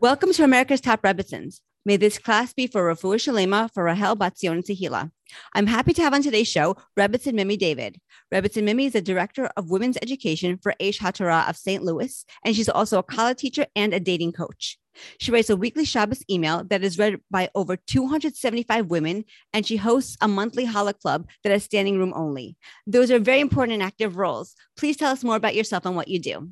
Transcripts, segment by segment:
Welcome to America's Top Rebbetzins. May this class be for Rafu Shalema for Rahel Batzion and Tehila. I'm happy to have on today's show Rebbetzin Mimi David. Rebbetzin Mimi is the Director of Women's Education for Aish HaTorah of St. Louis, and she's also a college teacher and a dating coach. She writes a weekly Shabbos email that is read by over 275 women, and she hosts a monthly Challah Club that has standing room only. Those are very important and active roles. Please tell us more about yourself and what you do.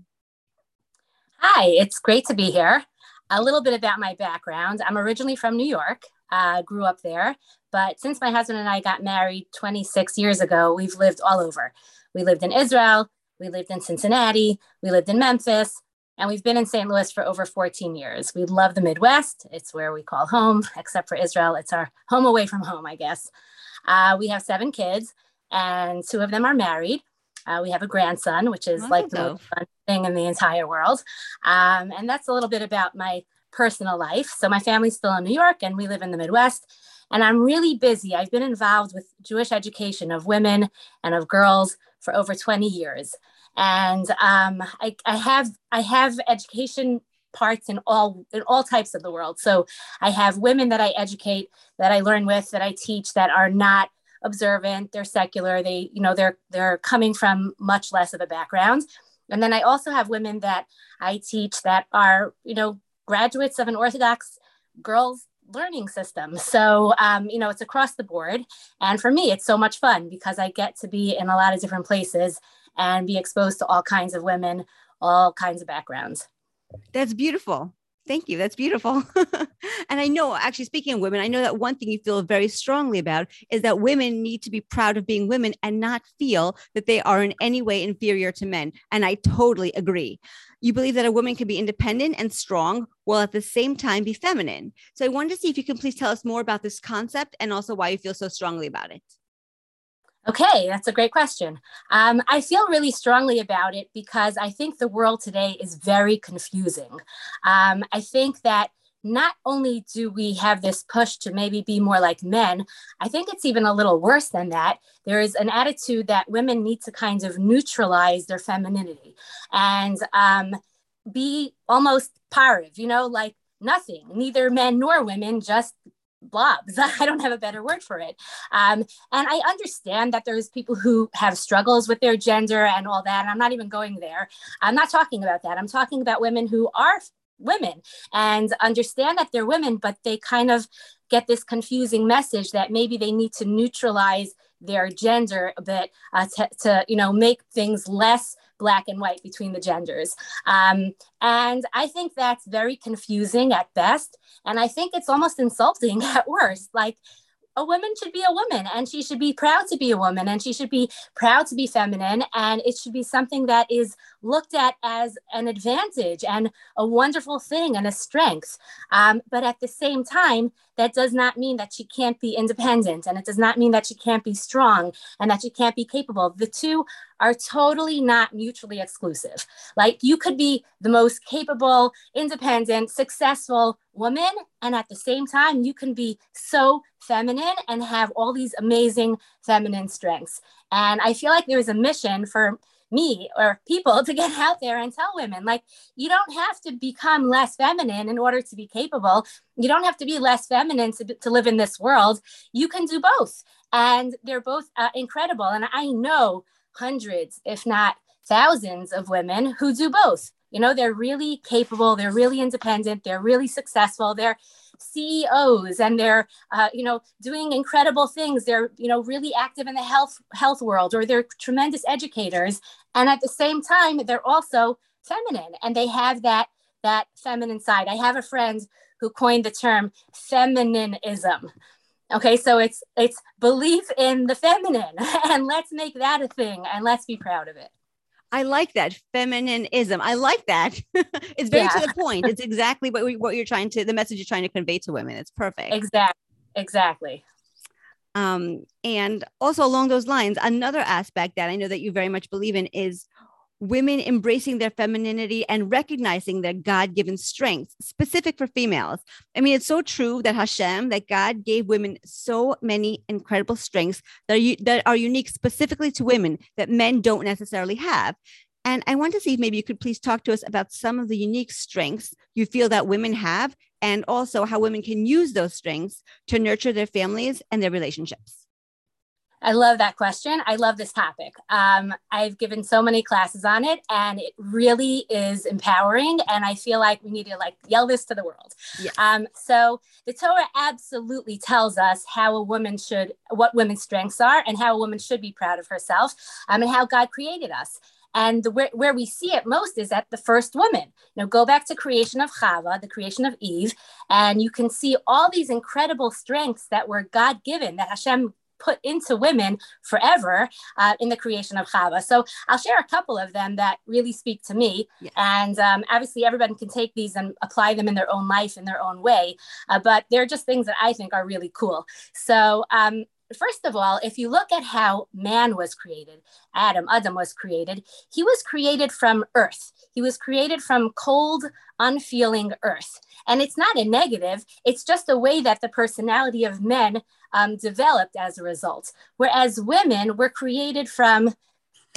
Hi, it's great to be here. A little bit about my background. I'm originally from New York, uh, grew up there, but since my husband and I got married 26 years ago, we've lived all over. We lived in Israel, we lived in Cincinnati, we lived in Memphis, and we've been in St. Louis for over 14 years. We love the Midwest. It's where we call home, except for Israel. It's our home away from home, I guess. Uh, we have seven kids, and two of them are married. Uh, we have a grandson, which is like the most fun thing in the entire world. Um, and that's a little bit about my personal life. So my family's still in New York, and we live in the Midwest. And I'm really busy. I've been involved with Jewish education of women and of girls for over 20 years and um, I, I have I have education parts in all in all types of the world. So I have women that I educate, that I learn with, that I teach, that are not observant. They're secular. They you know they're they're coming from much less of a background. And then I also have women that I teach that are you know graduates of an Orthodox girls learning system. So, um, you know, it's across the board. And for me, it's so much fun because I get to be in a lot of different places and be exposed to all kinds of women, all kinds of backgrounds. That's beautiful. Thank you. That's beautiful. and I know, actually, speaking of women, I know that one thing you feel very strongly about is that women need to be proud of being women and not feel that they are in any way inferior to men. And I totally agree. You believe that a woman can be independent and strong while at the same time be feminine. So I wanted to see if you can please tell us more about this concept and also why you feel so strongly about it. Okay, that's a great question. Um, I feel really strongly about it because I think the world today is very confusing. Um, I think that not only do we have this push to maybe be more like men, I think it's even a little worse than that. There is an attitude that women need to kind of neutralize their femininity and um, be almost pareve, you know, like nothing, neither men nor women, just blobs. I don't have a better word for it. Um, and I understand that there's people who have struggles with their gender and all that. And I'm not even going there. I'm not talking about that. I'm talking about women who are women and understand that they're women, but they kind of get this confusing message that maybe they need to neutralize their gender a bit uh, to, to, you know, make things less black and white between the genders. Um, and I think that's very confusing at best. And I think it's almost insulting at worst. Like, a woman should be a woman and she should be proud to be a woman and she should be proud to be feminine and it should be something that is looked at as an advantage and a wonderful thing and a strength um, but at the same time that does not mean that she can't be independent and it does not mean that she can't be strong and that she can't be capable the two are totally not mutually exclusive. Like you could be the most capable independent successful woman and at the same time you can be so feminine and have all these amazing feminine strengths. And i feel like there's a mission for me or people to get out there and tell women like you don't have to become less feminine in order to be capable. You don't have to be less feminine to, to live in this world. You can do both. And they're both uh, incredible. And i know hundreds if not thousands of women who do both you know they're really capable they're really independent they're really successful they're CEOs and they're uh, you know doing incredible things. They're you know really active in the health health world or they're tremendous educators and at the same time they're also feminine and they have that that feminine side. I have a friend who coined the term femininism. Okay, so it's it's belief in the feminine and let's make that a thing and let's be proud of it. I like that femininism. I like that. it's very yeah. to the point. It's exactly what we, what you're trying to the message you're trying to convey to women. It's perfect. Exactly. Exactly. Um, and also along those lines, another aspect that I know that you very much believe in is women embracing their femininity and recognizing their God given strengths specific for females. I mean, it's so true that Hashem, that God gave women so many incredible strengths that are, that are unique specifically to women that men don't necessarily have. And I want to see if maybe you could please talk to us about some of the unique strengths you feel that women have and also how women can use those strengths to nurture their families and their relationships. I love that question. I love this topic. Um, I've given so many classes on it, and it really is empowering. And I feel like we need to like yell this to the world. Yes. Um, so the Torah absolutely tells us how a woman should, what women's strengths are, and how a woman should be proud of herself, um, and how God created us. And the, where, where we see it most is at the first woman. Now go back to creation of Chava, the creation of Eve, and you can see all these incredible strengths that were God given, that Hashem put into women forever uh, in the creation of Chava. So I'll share a couple of them that really speak to me. Yeah. And um, obviously, everybody can take these and apply them in their own life in their own way. Uh, but they're just things that I think are really cool. So um, first of all, if you look at how man was created, Adam, Adam was created, he was created from earth. He was created from cold, unfeeling earth. And it's not a negative, it's just a way that the personality of men um, developed as a result. Whereas women were created from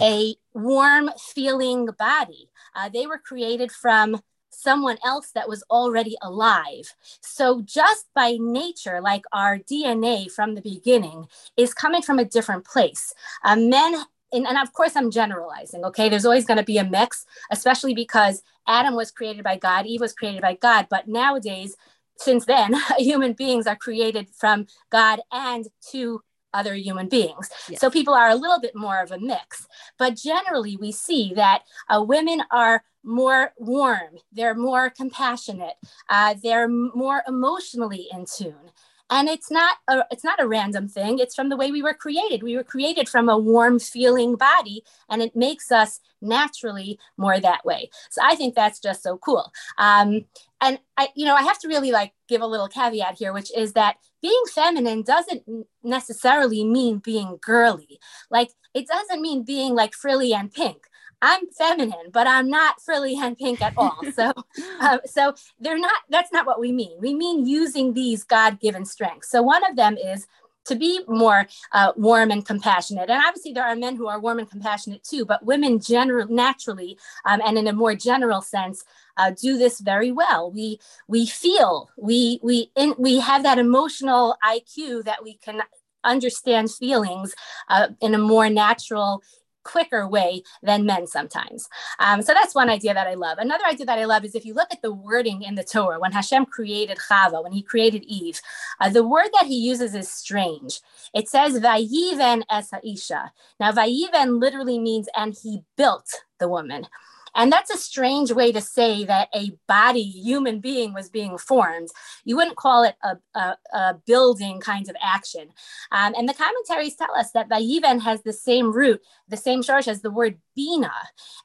a warm feeling body. Uh, they were created from someone else that was already alive. So, just by nature, like our DNA from the beginning, is coming from a different place. Uh, men, and, and of course, I'm generalizing, okay? There's always going to be a mix, especially because Adam was created by God, Eve was created by God. But nowadays, since then, human beings are created from God and two other human beings. Yes. So people are a little bit more of a mix. But generally, we see that uh, women are more warm, they're more compassionate, uh, they're more emotionally in tune. And it's not a, it's not a random thing. It's from the way we were created. We were created from a warm feeling body, and it makes us naturally more that way. So I think that's just so cool. Um, and I, you know, I have to really like give a little caveat here, which is that being feminine doesn't necessarily mean being girly. Like it doesn't mean being like frilly and pink. I'm feminine, but I'm not frilly and pink at all. So, uh, so they're not. That's not what we mean. We mean using these God-given strengths. So one of them is to be more uh, warm and compassionate. And obviously, there are men who are warm and compassionate too, but women general, naturally um, and in a more general sense uh, do this very well. We we feel we we in, we have that emotional IQ that we can understand feelings uh, in a more natural quicker way than men sometimes. Um, so that's one idea that I love. Another idea that I love is if you look at the wording in the Torah, when Hashem created Chava, when he created Eve, uh, the word that he uses is strange. It says Vayiven es ha'isha. Now, Vayiven literally means and he built the woman. And that's a strange way to say that a body, human being, was being formed. You wouldn't call it a, a, a building kind of action. Um, and the commentaries tell us that Vayiven has the same root, the same shorsh as the word Bina.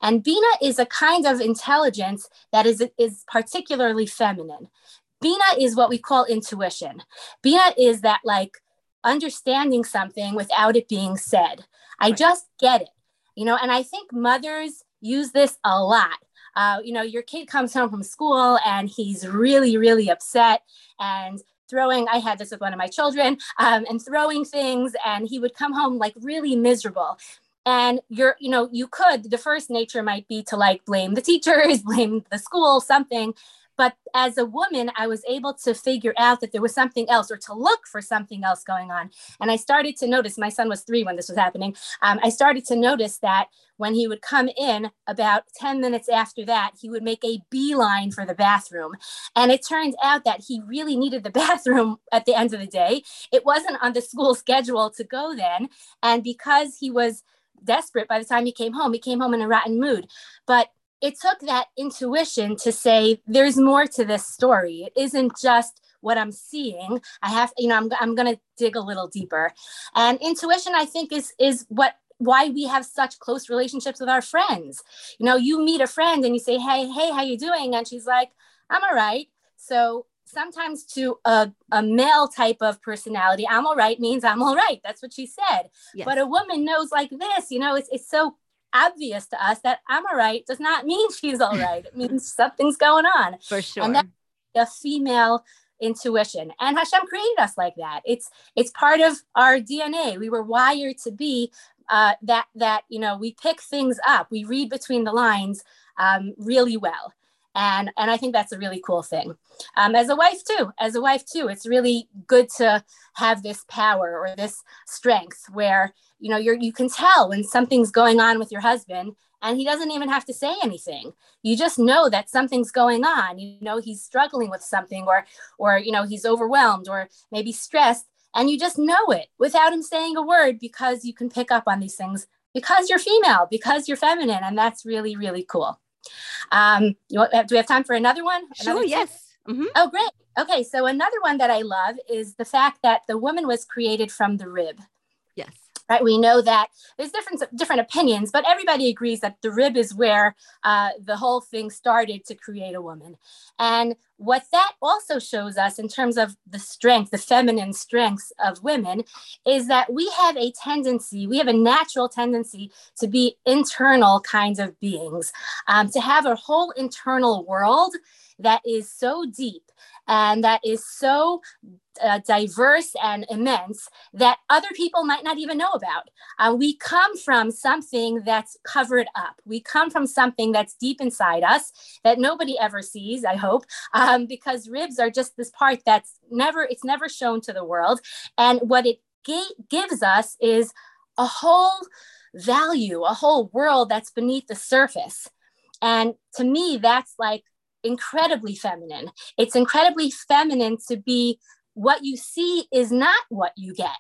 And Bina is a kind of intelligence that is, is particularly feminine. Bina is what we call intuition. Bina is that like understanding something without it being said. I just get it, you know, and I think mothers use this a lot. Uh, you know, your kid comes home from school and he's really, really upset and throwing i had this with one of my children um, and throwing things and he would come home like really miserable and you're you know you could the first nature might be to like blame the teachers blame the school something but as a woman, I was able to figure out that there was something else or to look for something else going on. And I started to notice, my son was three when this was happening. Um, I started to notice that when he would come in about 10 minutes after that, he would make a beeline for the bathroom. And it turned out that he really needed the bathroom at the end of the day. It wasn't on the school schedule to go then. And because he was desperate by the time he came home, he came home in a rotten mood. But it took that intuition to say there's more to this story. It isn't just what I'm seeing. I have, you know, I'm, I'm going to dig a little deeper. And intuition, I think, is is what why we have such close relationships with our friends. You know, you meet a friend and you say, "Hey, hey, how you doing?" And she's like, "I'm all right." So sometimes to a, a male type of personality, I'm all right means I'm all right. That's what she said. Yes. But a woman knows like this, you know, it's, it's so obvious to us that I'm all right does not mean she's all right. It means something's going on. For sure. And that's a female intuition. And Hashem created us like that. It's it's part of our DNA. We were wired to be uh, that that you know we pick things up, we read between the lines um, really well, and and I think that's a really cool thing. Um, as a wife too, as a wife too, it's really good to have this power or this strength where you know you're you can tell when something's going on with your husband and he doesn't even have to say anything you just know that something's going on you know he's struggling with something or or you know he's overwhelmed or maybe stressed and you just know it without him saying a word because you can pick up on these things because you're female, because you're feminine, and that's really really cool. Um, you, do we have time for another one? Another sure. Yes. Mm-hmm. Oh, great. Okay, so another one that I love is the fact that the woman was created from the rib. Yes right? We know that there's different different opinions, but everybody agrees that the rib is where uh, the whole thing started to create a woman. And what that also shows us in terms of the strength, the feminine strengths of women, is that we have a tendency, we have a natural tendency to be internal kinds of beings, um, to have a whole internal world that is so deep and that is so uh, diverse and immense that other people might not even know about. Uh, we come from something that's covered up. We come from something that's deep inside us that nobody ever sees, I hope, um, because ribs are just this part that's never, it's never shown to the world. And what it ga- gives us is a whole value, a whole world that's beneath the surface. And to me, that's like incredibly feminine. It's incredibly feminine to be what you see is not what you get.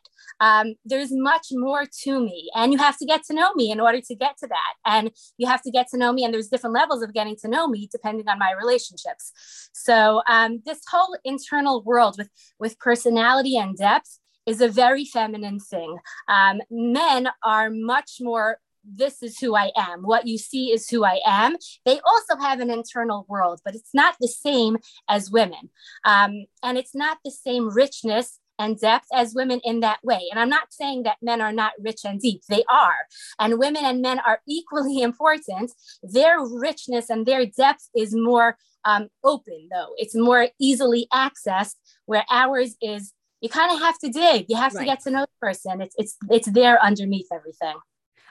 Um, there's much more to me, and you have to get to know me in order to get to that. And you have to get to know me, and there's different levels of getting to know me depending on my relationships. So um, this whole internal world with with personality and depth is a very feminine thing. Um, men are much more this is who I am. What you see is who I am. They also have an internal world, but it's not the same as women. Um, and it's not the same richness and depth as women in that way. And I'm not saying that men are not rich and deep, they are. And women and men are equally important. Their richness and their depth is more um, open, though, it's more easily accessed, where ours is. You kind of have to dig. You have right. to get to know the person. It's it's it's there underneath everything.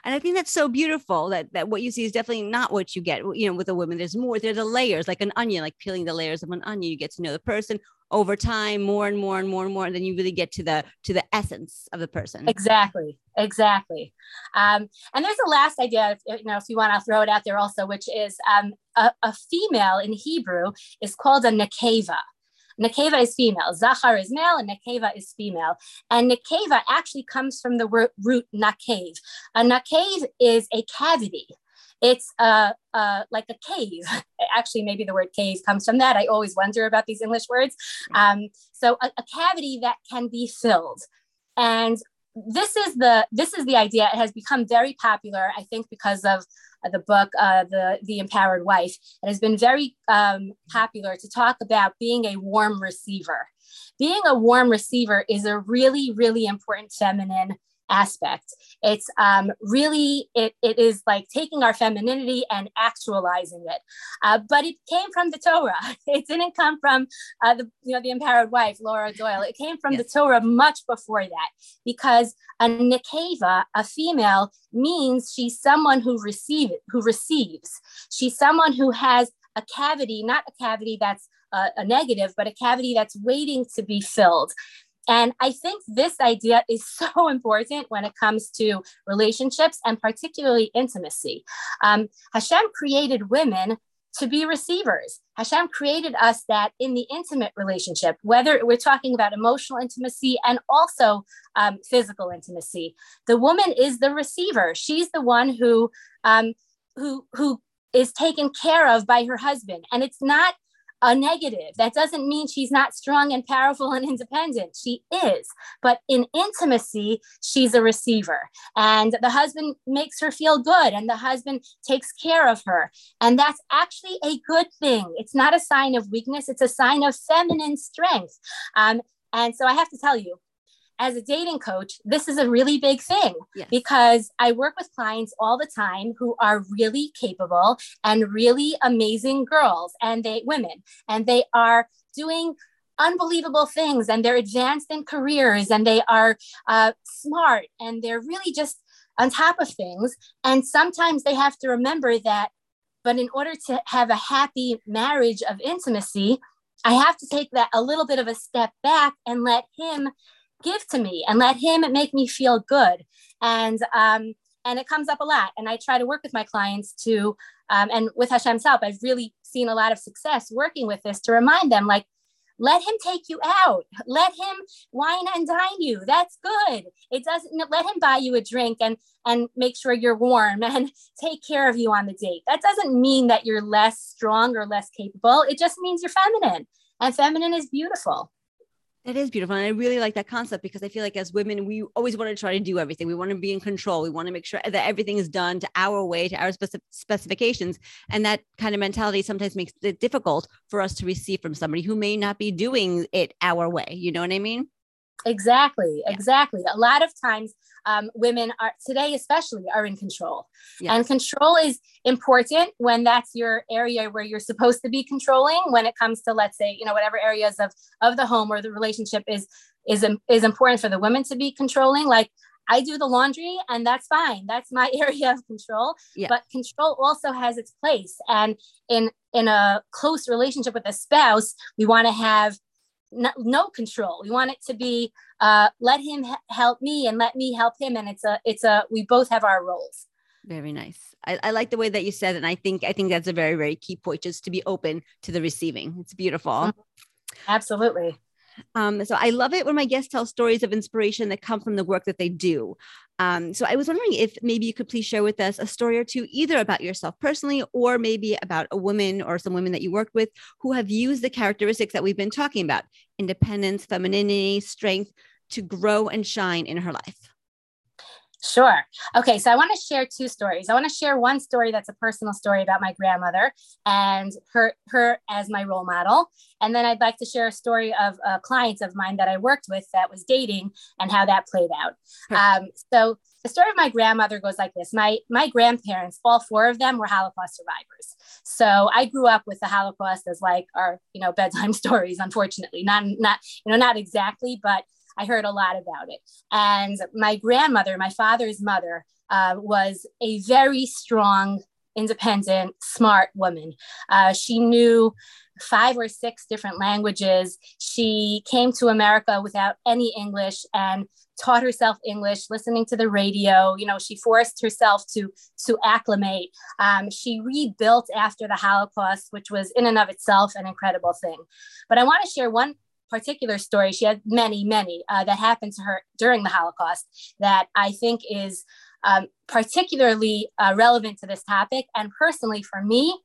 And I think that's so beautiful that that what you see is definitely not what you get. You know, with a woman, there's more. There's the layers, like an onion, like peeling the layers of an onion. You get to know the person over time, more and more and more and more, and then you really get to the to the essence of the person. Exactly, exactly. Um, and there's a last idea, if, you know, if you want to throw it out there also, which is um, a, a female in Hebrew is called a nekeva. Nekeva is female, Zachar is male, and Nekeva is female. And Nekeva actually comes from the root nakev. A nakev is a cavity. It's a, a, like a cave. Actually, maybe the word cave comes from that. I always wonder about these English words. Um, so a, a cavity that can be filled. And this is the this is the idea. It has become very popular, I think, because of the book, uh, the the Empowered Wife. It has been very um, popular to talk about being a warm receiver. Being a warm receiver is a really, really important feminine aspect. It's um, really, it, it is like taking our femininity and actualizing it. Uh, but it came from the Torah. It didn't come from uh, the, you know, the empowered wife, Laura Doyle. It came from yes. the Torah much before that because a nekeva, a female, means she's someone who receive who receives. She's someone who has a cavity, not a cavity that's uh, a negative, but a cavity that's waiting to be filled. And I think this idea is so important when it comes to relationships and particularly intimacy. Um, Hashem created women to be receivers. Hashem created us that in the intimate relationship, whether we're talking about emotional intimacy and also um, physical intimacy, the woman is the receiver. She's the one who um, who who is taken care of by her husband, and it's not a negative. That doesn't mean she's not strong and powerful and independent. She is. But in intimacy, she's a receiver. And the husband makes her feel good and the husband takes care of her. And that's actually a good thing. It's not a sign of weakness, it's a sign of feminine strength. Um, and so I have to tell you, as a dating coach, this is a really big thing yes. because I work with clients all the time who are really capable and really amazing girls and they women and they are doing unbelievable things and they're advanced in careers and they are uh, smart and they're really just on top of things. And sometimes they have to remember that, but in order to have a happy marriage of intimacy, I have to take that a little bit of a step back and let him give to me and let him make me feel good. And um, and it comes up a lot. And I try to work with my clients to, um, and with Hashem's help, I've really seen a lot of success working with this to remind them, like, let him take you out. Let him wine and dine you. That's good. It doesn't let him buy you a drink and and make sure you're warm and take care of you on the date. That doesn't mean that you're less strong or less capable. It just means you're feminine. And feminine is beautiful. That is beautiful. And I really like that concept because I feel like as women, we always want to try to do everything. We want to be in control. We want to make sure that everything is done to our way, to our speci- specifications. And that kind of mentality sometimes makes it difficult for us to receive from somebody who may not be doing it our way. You know what I mean? Exactly, exactly. A lot of times, um, women are today, especially, are in control, yes. and control is important when that's your area where you're supposed to be controlling. When it comes to, let's say, you know, whatever areas of of the home or the relationship is is is important for the women to be controlling, like. I do the laundry and that's fine. That's my area of control. Yeah. But control also has its place. And in in a close relationship with a spouse, we want to have no, no control. We want it to be uh, let him help me and let me help him, and it's a it's a we both have our roles. Very nice. I, I like the way that you said, it, and I think I think that's a very very key point, just to be open to the receiving. It's beautiful. Mm-hmm. Absolutely. Um, so I love it when my guests tell stories of inspiration that come from the work that they do. Um, so I was wondering if maybe you could please share with us a story or two, either about yourself personally, or maybe about a woman or some women that you worked with who have used the characteristics that we've been talking about independence, femininity, strength to grow and shine in her life. Sure. Okay, so I want to share two stories. I want to share one story that's a personal story about my grandmother and her her as my role model, and then I'd like to share a story of a client of mine that I worked with that was dating and how that played out. Um, so the story of my grandmother goes like this my my grandparents all four of them were holocaust survivors so i grew up with the holocaust as like our you know bedtime stories unfortunately not not you know not exactly but I heard a lot about it. And my grandmother, my father's mother, uh, was a very strong, independent, smart woman. Uh, she knew five or six different languages. She came to America without any English and taught herself English, listening to the radio. You know, she forced herself to to acclimate. Um, she rebuilt after the Holocaust, which was in and of itself an incredible thing. But I want to share one particular story, she had many, many uh, that happened to her during the Holocaust that I think is um, particularly uh, relevant to this topic. And personally, for me,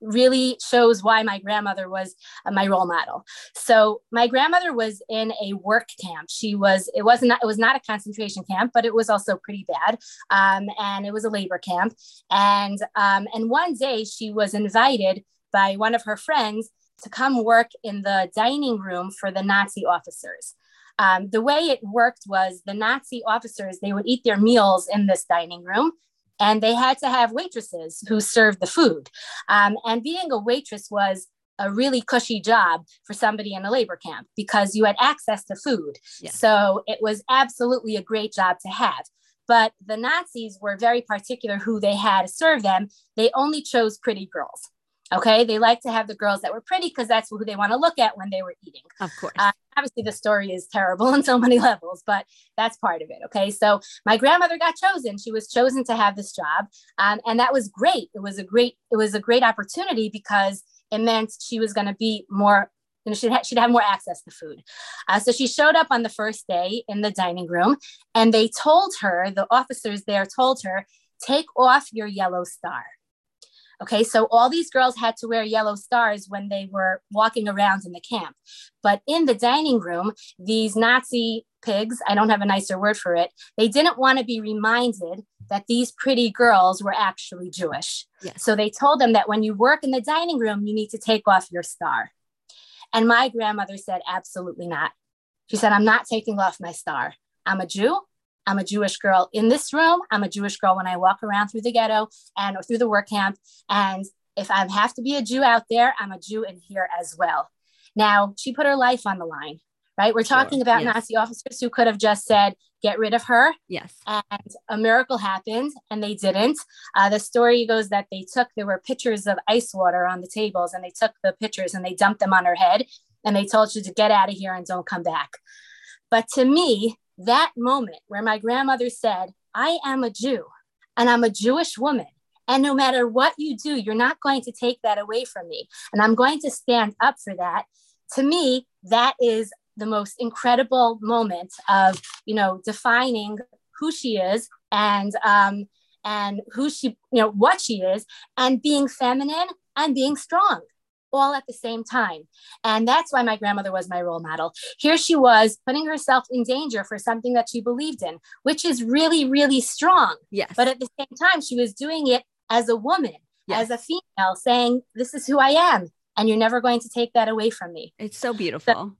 really shows why my grandmother was uh, my role model. So my grandmother was in a work camp. She was it wasn't it was not a concentration camp, but it was also pretty bad, um, and it was a labor camp. And um, and one day she was invited by one of her friends to come work in the dining room for the Nazi officers. Um, the way it worked was the Nazi officers, they would eat their meals in this dining room and they had to have waitresses who served the food. Um, and being a waitress was a really cushy job for somebody in a labor camp because you had access to food. So it was absolutely a great job to have. But the Nazis were very particular who they had to serve them. They only chose pretty girls. Okay, they like to have the girls that were pretty because that's who they want to look at when they were eating. Of course. Uh, obviously, the story is terrible on so many levels, but that's part of it. Okay, so my grandmother got chosen. She was chosen to have this job, um, and that was great. It was a great. It was a great opportunity because it meant she was going to be more. You know, she'd, ha- she'd have more access to food. Uh, so she showed up on the first day in the dining room, and they told her, the officers there told her, take off your yellow star. Okay, so all these girls had to wear yellow stars when they were walking around in the camp. But in the dining room, these Nazi pigs, I don't have a nicer word for it, they didn't want to be reminded that these pretty girls were actually Jewish. Yes. So they told them that when you work in the dining room, you need to take off your star. And my grandmother said, absolutely not. She said, I'm not taking off my star. I'm a Jew. I'm a Jewish girl in this room. I'm a Jewish girl when I walk around through the ghetto and or through the work camp. And if I have to be a Jew out there, I'm a Jew in here as well. Now, she put her life on the line, right? We're talking sure. about yes. Nazi officers who could have just said, get rid of her. Yes. And a miracle happened and they didn't. Uh, the story goes that they took, there were pitchers of ice water on the tables and they took the pitchers and they dumped them on her head and they told you to get out of here and don't come back. But to me, that moment where my grandmother said, I am a Jew and I'm a Jewish woman. And no matter what you do, you're not going to take that away from me. And I'm going to stand up for that. To me, that is the most incredible moment of, you know, defining who she is and um, and who she, you know, what she is, and being feminine and being strong all at the same time. And that's why my grandmother was my role model. Here she was putting herself in danger for something that she believed in, which is really, really strong. Yes. But at the same time, she was doing it as a woman, yes. as a female, saying, This is who I am. And you're never going to take that away from me. It's so beautiful. So,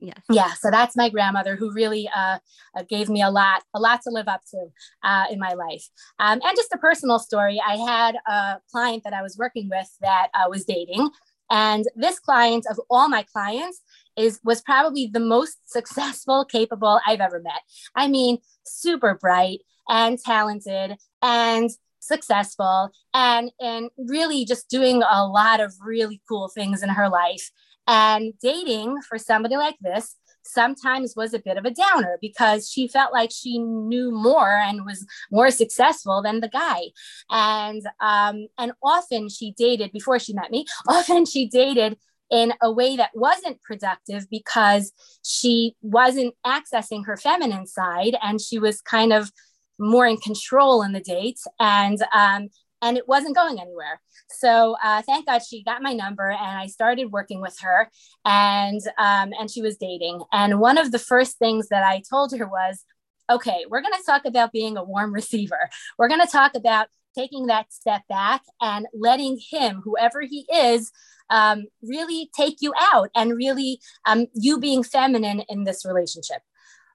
yes. Yeah. So that's my grandmother who really uh, uh, gave me a lot, a lot to live up to uh, in my life. Um, and just a personal story. I had a client that I was working with that uh, was dating and this client of all my clients is was probably the most successful, capable I've ever met. I mean, super bright and talented and successful and and really just doing a lot of really cool things in her life. And dating for somebody like this sometimes was a bit of a downer because she felt like she knew more and was more successful than the guy. And um, and often she dated before she met me often she dated in a way that wasn't productive because she wasn't accessing her feminine side and she was kind of more in control in the dates. And um, and it wasn't going anywhere. So uh, thank God she got my number and I started working with her and um, and she was dating. And one of the first things that I told her was, okay, we're going to talk about being a warm receiver. We're going to talk about taking that step back and letting him, whoever he is, um, really take you out and really um, you being feminine in this relationship.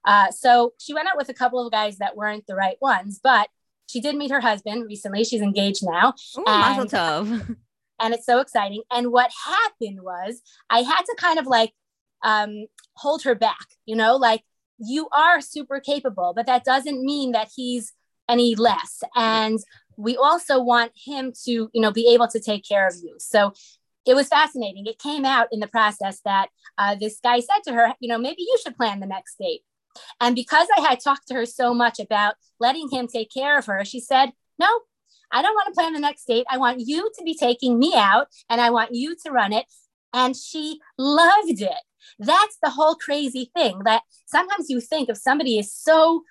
Uh, so she went out with a couple of guys that weren't the right ones, but she did meet her husband recently. She's engaged now. Ooh, and, tov. and it's so exciting. And what happened was I had to kind of like um, hold her back, you know, like you are super capable, but that doesn't mean that he's any less. And we also want him to, you know, be able to take care of you. So it was fascinating. It came out in the process that uh, this guy said to her, you know, maybe you should plan the next date. And because I had talked to her so much about letting him take care of her, she said, No, I don't want to plan the next date. I want you to be taking me out and I want you to run it. And she loved it. That's the whole crazy thing that sometimes you think if somebody is so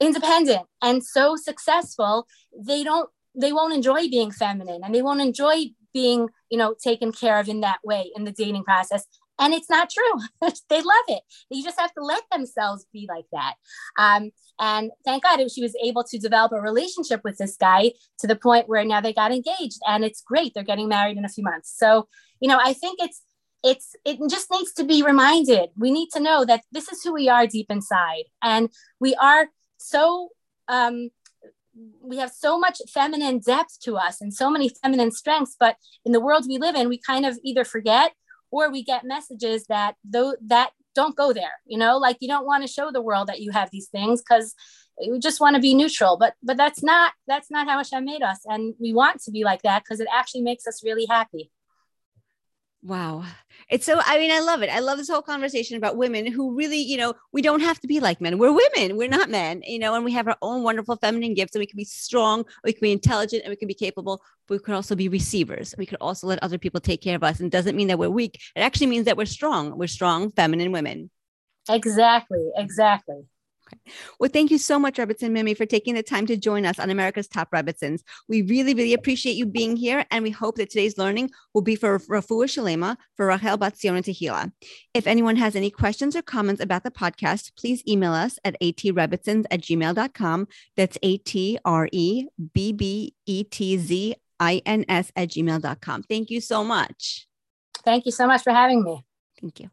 independent and so successful, they don't they won't enjoy being feminine and they won't enjoy being you know taken care of in that way in the dating process and it's not true. they love it. You just have to let themselves be like that. Um, and thank God she was able to develop a relationship with this guy to the point where now they got engaged and it's great. They're getting married in a few months. So, you know, I think it's, it's, it just needs to be reminded. We need to know that this is who we are deep inside. And we are so, um, we have so much feminine depth to us and so many feminine strengths, but in the world we live in, we kind of either forget or we get messages that though that don't go there you know? Like you don't want to show the world that you have these things because you just want to be neutral but but that's not that's not how hashem made us and we want to be like that because it actually makes us really happy Wow. It's so, I mean, I love it. I love this whole conversation about women who really, you know, we don't have to be like men. We're women. We're not men, you know, and we have our own wonderful feminine gifts and we can be strong, we can be intelligent and we can be capable, but we could also be receivers. We could also let other people take care of us. And doesn't mean that we're weak. It actually means that we're strong. We're strong, feminine women. Exactly. Exactly. Okay. Well, thank you so much, Rebbetzin Mimi, for taking the time to join us on America's Top Rebbetzins. We really, really appreciate you being here, and we hope that today's learning will be for Rafua Shalema for Rachel Batzion Tehila. If anyone has any questions or comments about the podcast, please email us at atrebitzins at gmail.com. That's A-T-R-E-B-B-E-T-Z-I-N-S at gmail.com. Thank you so much. Thank you so much for having me. Thank you.